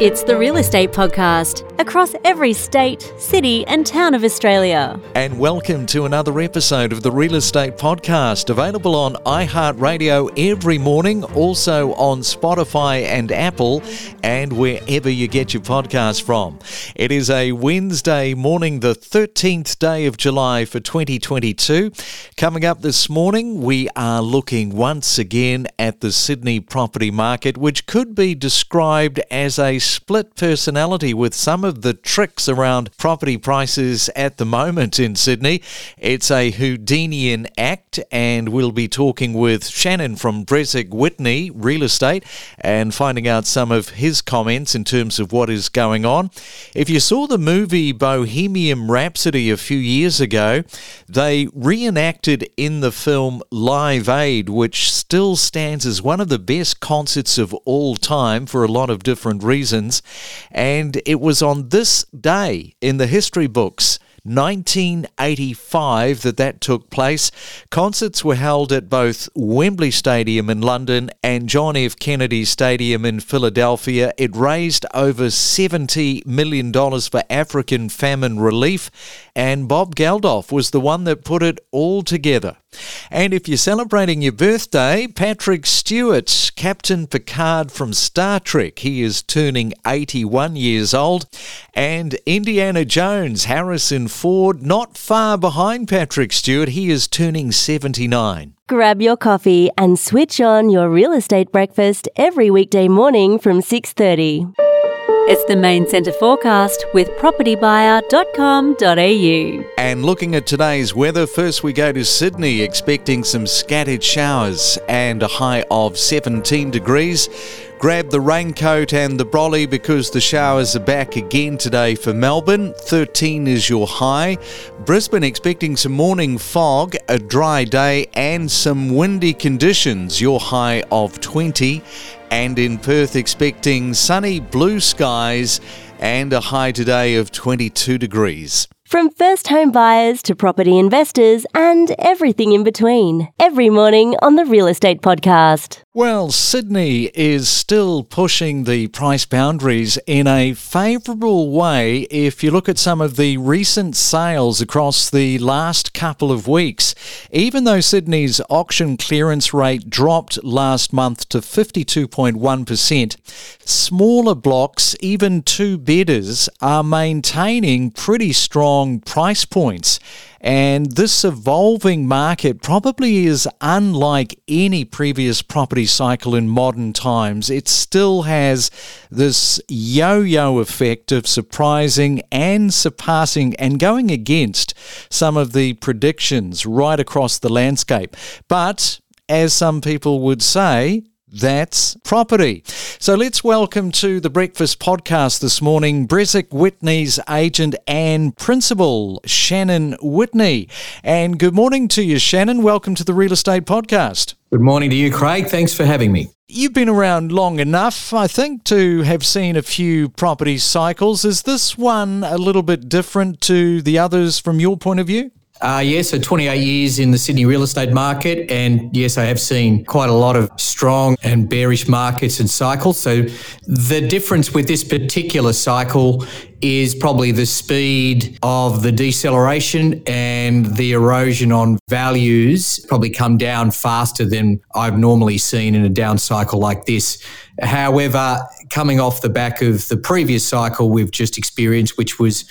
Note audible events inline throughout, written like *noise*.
It's the Real Estate Podcast across every state, city, and town of Australia. And welcome to another episode of the Real Estate Podcast, available on iHeartRadio every morning, also on Spotify and Apple, and wherever you get your podcast from. It is a Wednesday morning, the 13th day of July for 2022. Coming up this morning, we are looking once again at the Sydney property market, which could be described as a split personality with some of the tricks around property prices at the moment in Sydney. It's a Houdinian act, and we'll be talking with Shannan from Bresic Whitney Real Estate and finding out some of his comments in terms of what is going on. If you saw the movie Bohemian Rhapsody a few years ago, they reenacted in the film Live Aid, which still stands as one of the best concerts of all time for a lot of different reasons. And it was on this day in the history books 1985 that that took place. Concerts were held at both Wembley Stadium in London and John F. Kennedy Stadium in Philadelphia. It raised over $70 million for African famine relief, and Bob Geldof was the one that put it all together. And if you're celebrating your birthday, Patrick Stewart, Captain Picard from Star Trek, he is turning 81 years old. And Indiana Jones, Harrison Ford, not far behind Patrick Stewart, he is turning 79. Grab your coffee and switch on your real estate breakfast every weekday morning from 6:30. It's the main centre forecast with propertybuyer.com.au. And looking at today's weather, first we go to Sydney, expecting some scattered showers and a high of 17 degrees. Grab the raincoat and the brolly because the showers are back again today for Melbourne. 13 is your high. Brisbane expecting some morning fog, a dry day, and some windy conditions. Your high of 20. And in Perth, expecting sunny blue skies and a high today of 22 degrees. From first home buyers to property investors and everything in between. Every morning on the Real Estate Podcast. Well, Sydney is still pushing the price boundaries in a favourable way if you look at some of the recent sales across the last couple of weeks. Even though Sydney's auction clearance rate dropped last month to 52.1%, smaller blocks, even two bidders, are maintaining pretty strong price points. And this evolving market probably is unlike any previous property cycle in modern times. It still has this yo yo effect of surprising and surpassing and going against some of the predictions right across the landscape. But as some people would say, that's property. So let's welcome to the Breakfast Podcast this morning Bresic Whitney's agent and principal, Shannan Whitney. And good morning to you, Shannan. Welcome to the Real Estate Podcast. Good morning to you, Craig. Thanks for having me. You've been around long enough, I think, to have seen a few property cycles. Is this one a little bit different to the others from your point of view? Uh, yeah, so 28 years in the Sydney real estate market. And yes, I have seen quite a lot of strong and bearish markets and cycles. So the difference with this particular cycle is probably the speed of the deceleration and the erosion on values probably come down faster than I've normally seen in a down cycle like this. However, coming off the back of the previous cycle we've just experienced, which was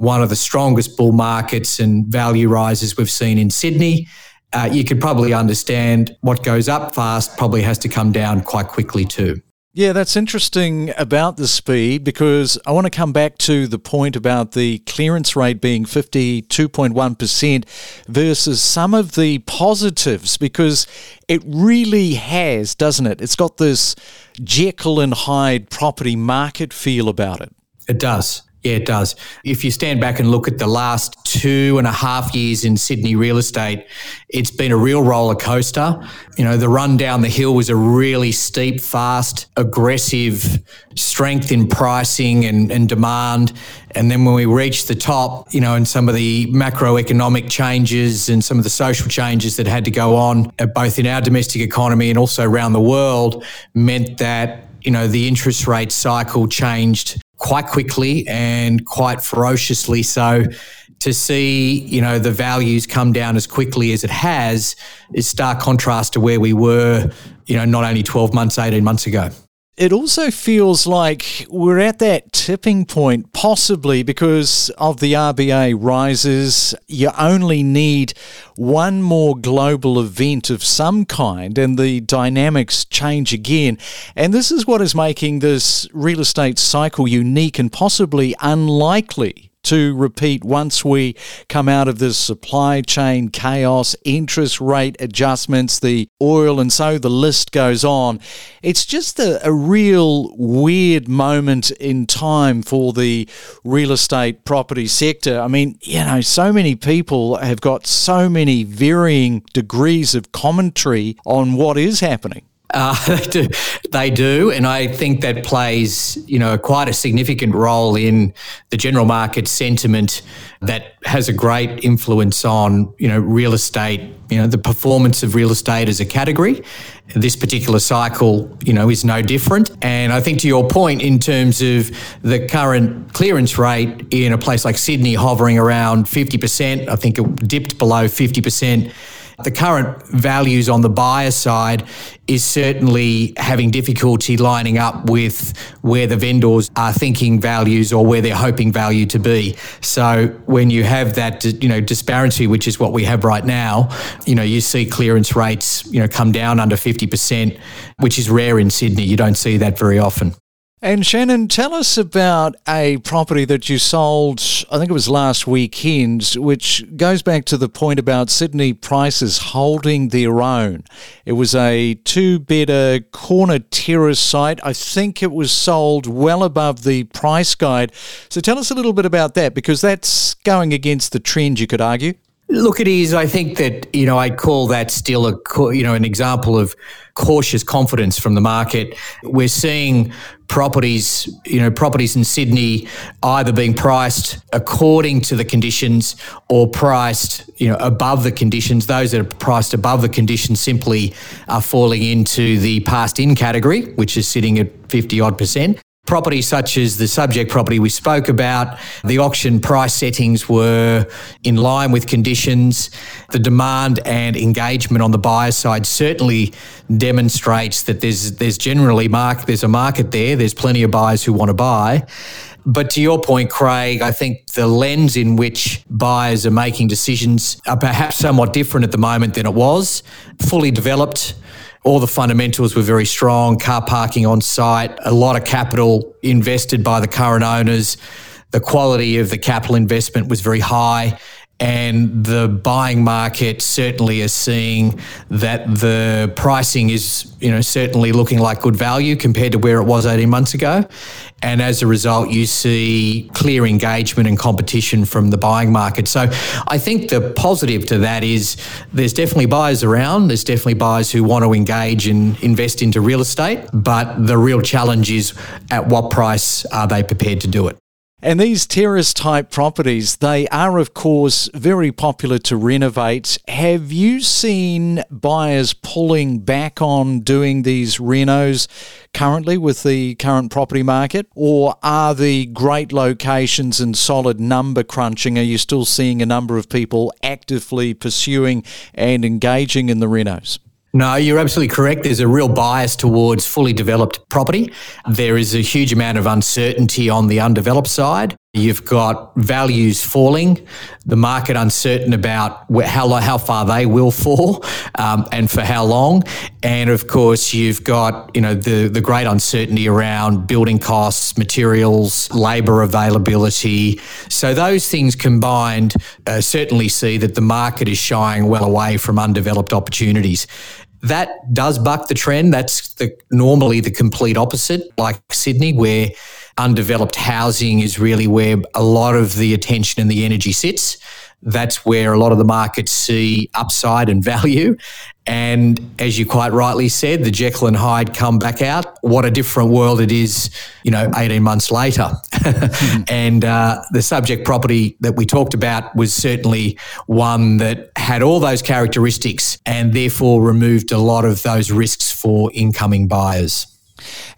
one of the strongest bull markets and value rises we've seen in Sydney. Uh, you could probably understand what goes up fast probably has to come down quite quickly too. Yeah, that's interesting about the speed because I want to come back to the point about the clearance rate being 52.1% versus some of the positives because it really has, doesn't it? It's got this Jekyll and Hyde property market feel about it. It does. Yeah, it does. If you stand back and look at the last two and a half years in Sydney real estate, it's been a real roller coaster. You know, the run down the hill was a really steep, fast, aggressive strength in pricing and, and demand. And then when we reached the top, you know, and some of the macroeconomic changes and some of the social changes that had to go on, uh, both in our domestic economy and also around the world, meant that you know, the interest rate cycle changed quite quickly and quite ferociously. So to see, you know, the values come down as quickly as it has is stark contrast to where we were, you know, not only 12 months, 18 months ago it also feels like we're at that tipping point, possibly because of the RBA rises. You only need one more global event of some kind, and the dynamics change again. And this is what is making this real estate cycle unique and possibly unlikely to repeat once we come out of this supply chain chaos, interest rate adjustments, the oil, and so the list goes on. It's just a, a real weird moment in time for the real estate property sector. I mean, you know, so many people have got so many varying degrees of commentary on what is happening. Uh, *laughs* they do, they do, and I think that plays, you know, quite a significant role in the general market sentiment that has a great influence on, you know, real estate, you know, the performance of real estate as a category. This particular cycle, you know, is no different. And I think to your point, in terms of the current clearance rate in a place like Sydney hovering around 50%, I think it dipped below 50% the current values on the buyer side is certainly having difficulty lining up with where the vendors are thinking values or where they're hoping value to be. So when you have that, you know, disparity, which is what we have right now, you know, you see clearance rates, you know, come down under 50%, which is rare in Sydney. You don't see that very often. And Shannan, tell us about a property that you sold, I think it was last weekend, which goes back to the point about Sydney prices holding their own. It was a two bedder corner terrace site. I think it was sold well above the price guide. So tell us a little bit about that because that's going against the trend, you could argue. Look, it is. I think that you know I'd call that still a you know an example of cautious confidence from the market. We're seeing properties, you know, properties in Sydney either being priced according to the conditions or priced, you know, above the conditions. Those that are priced above the conditions simply are falling into the passed in category, which is sitting at 50 odd percent. Property such as the subject property we spoke about, the auction price settings were in line with conditions. The demand and engagement on the buyer side certainly demonstrates that there's there's generally mark there's a market there. There's plenty of buyers who want to buy. But to your point, Craig, I think the lens in which buyers are making decisions are perhaps somewhat different at the moment than it was. Fully developed all the fundamentals were very strong, car parking on site, a lot of capital invested by the current owners. The quality of the capital investment was very high. And the buying market certainly is seeing that the pricing is, you know, certainly looking like good value compared to where it was 18 months ago. And as a result, you see clear engagement and competition from the buying market. So I think the positive to that is there's definitely buyers around. There's definitely buyers who want to engage and invest into real estate. But the real challenge is at what price are they prepared to do it? And these terrace type properties, they are, of course, very popular to renovate. Have you seen buyers pulling back on doing these renos currently with the current property market? Or are the great locations and solid number crunching, are you still seeing a number of people actively pursuing and engaging in the renos? No, you're absolutely correct. There's a real bias towards fully developed property. There is a huge amount of uncertainty on the undeveloped side. You've got values falling, the market uncertain about how how far they will *laughs* fall um, and for how long, and of course you've got you know the the great uncertainty around building costs, materials, labour availability. So those things combined uh, certainly see that the market is shying well away from undeveloped opportunities. That does buck the trend. That's the, normally the complete opposite, like Sydney, where undeveloped housing is really where a lot of the attention and the energy sits. That's where a lot of the markets see upside and *laughs* value. And as you quite rightly said, the Jekyll and Hyde come back out. What a different world it is, you know, 18 months later. mm-hmm. *laughs* And uh, the subject property that we talked about was certainly one that had all those characteristics and therefore removed a lot of those risks for incoming buyers.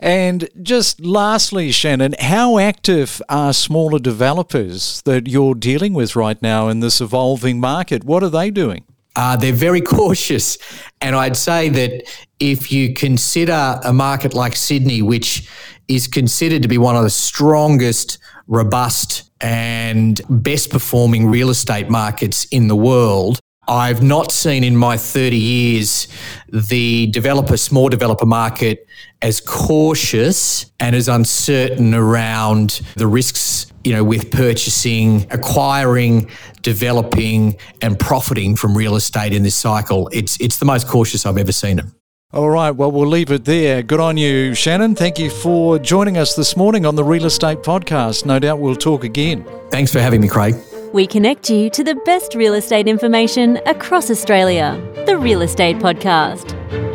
And just lastly, Shannan, how active are smaller developers that you're dealing with right now in this evolving market? What are they doing? Uh, they're very *laughs* cautious. And I'd say that if you consider a market like Sydney, which is considered to be one of the strongest, robust, and best performing real estate markets in the world, I've not seen in my 30 years the developer, small developer market as cautious and as uncertain around the risks, you know, with purchasing, acquiring, developing, and profiting from real estate in this cycle. It's it's the most cautious I've ever seen it. All right, well, we'll leave it there. Good on you, Shannan. Thank you for joining us this morning on the Real Estate Podcast. No doubt we'll talk again. Thanks for having me, Craig. We connect you to the best real estate information across Australia. The Real Estate Podcast.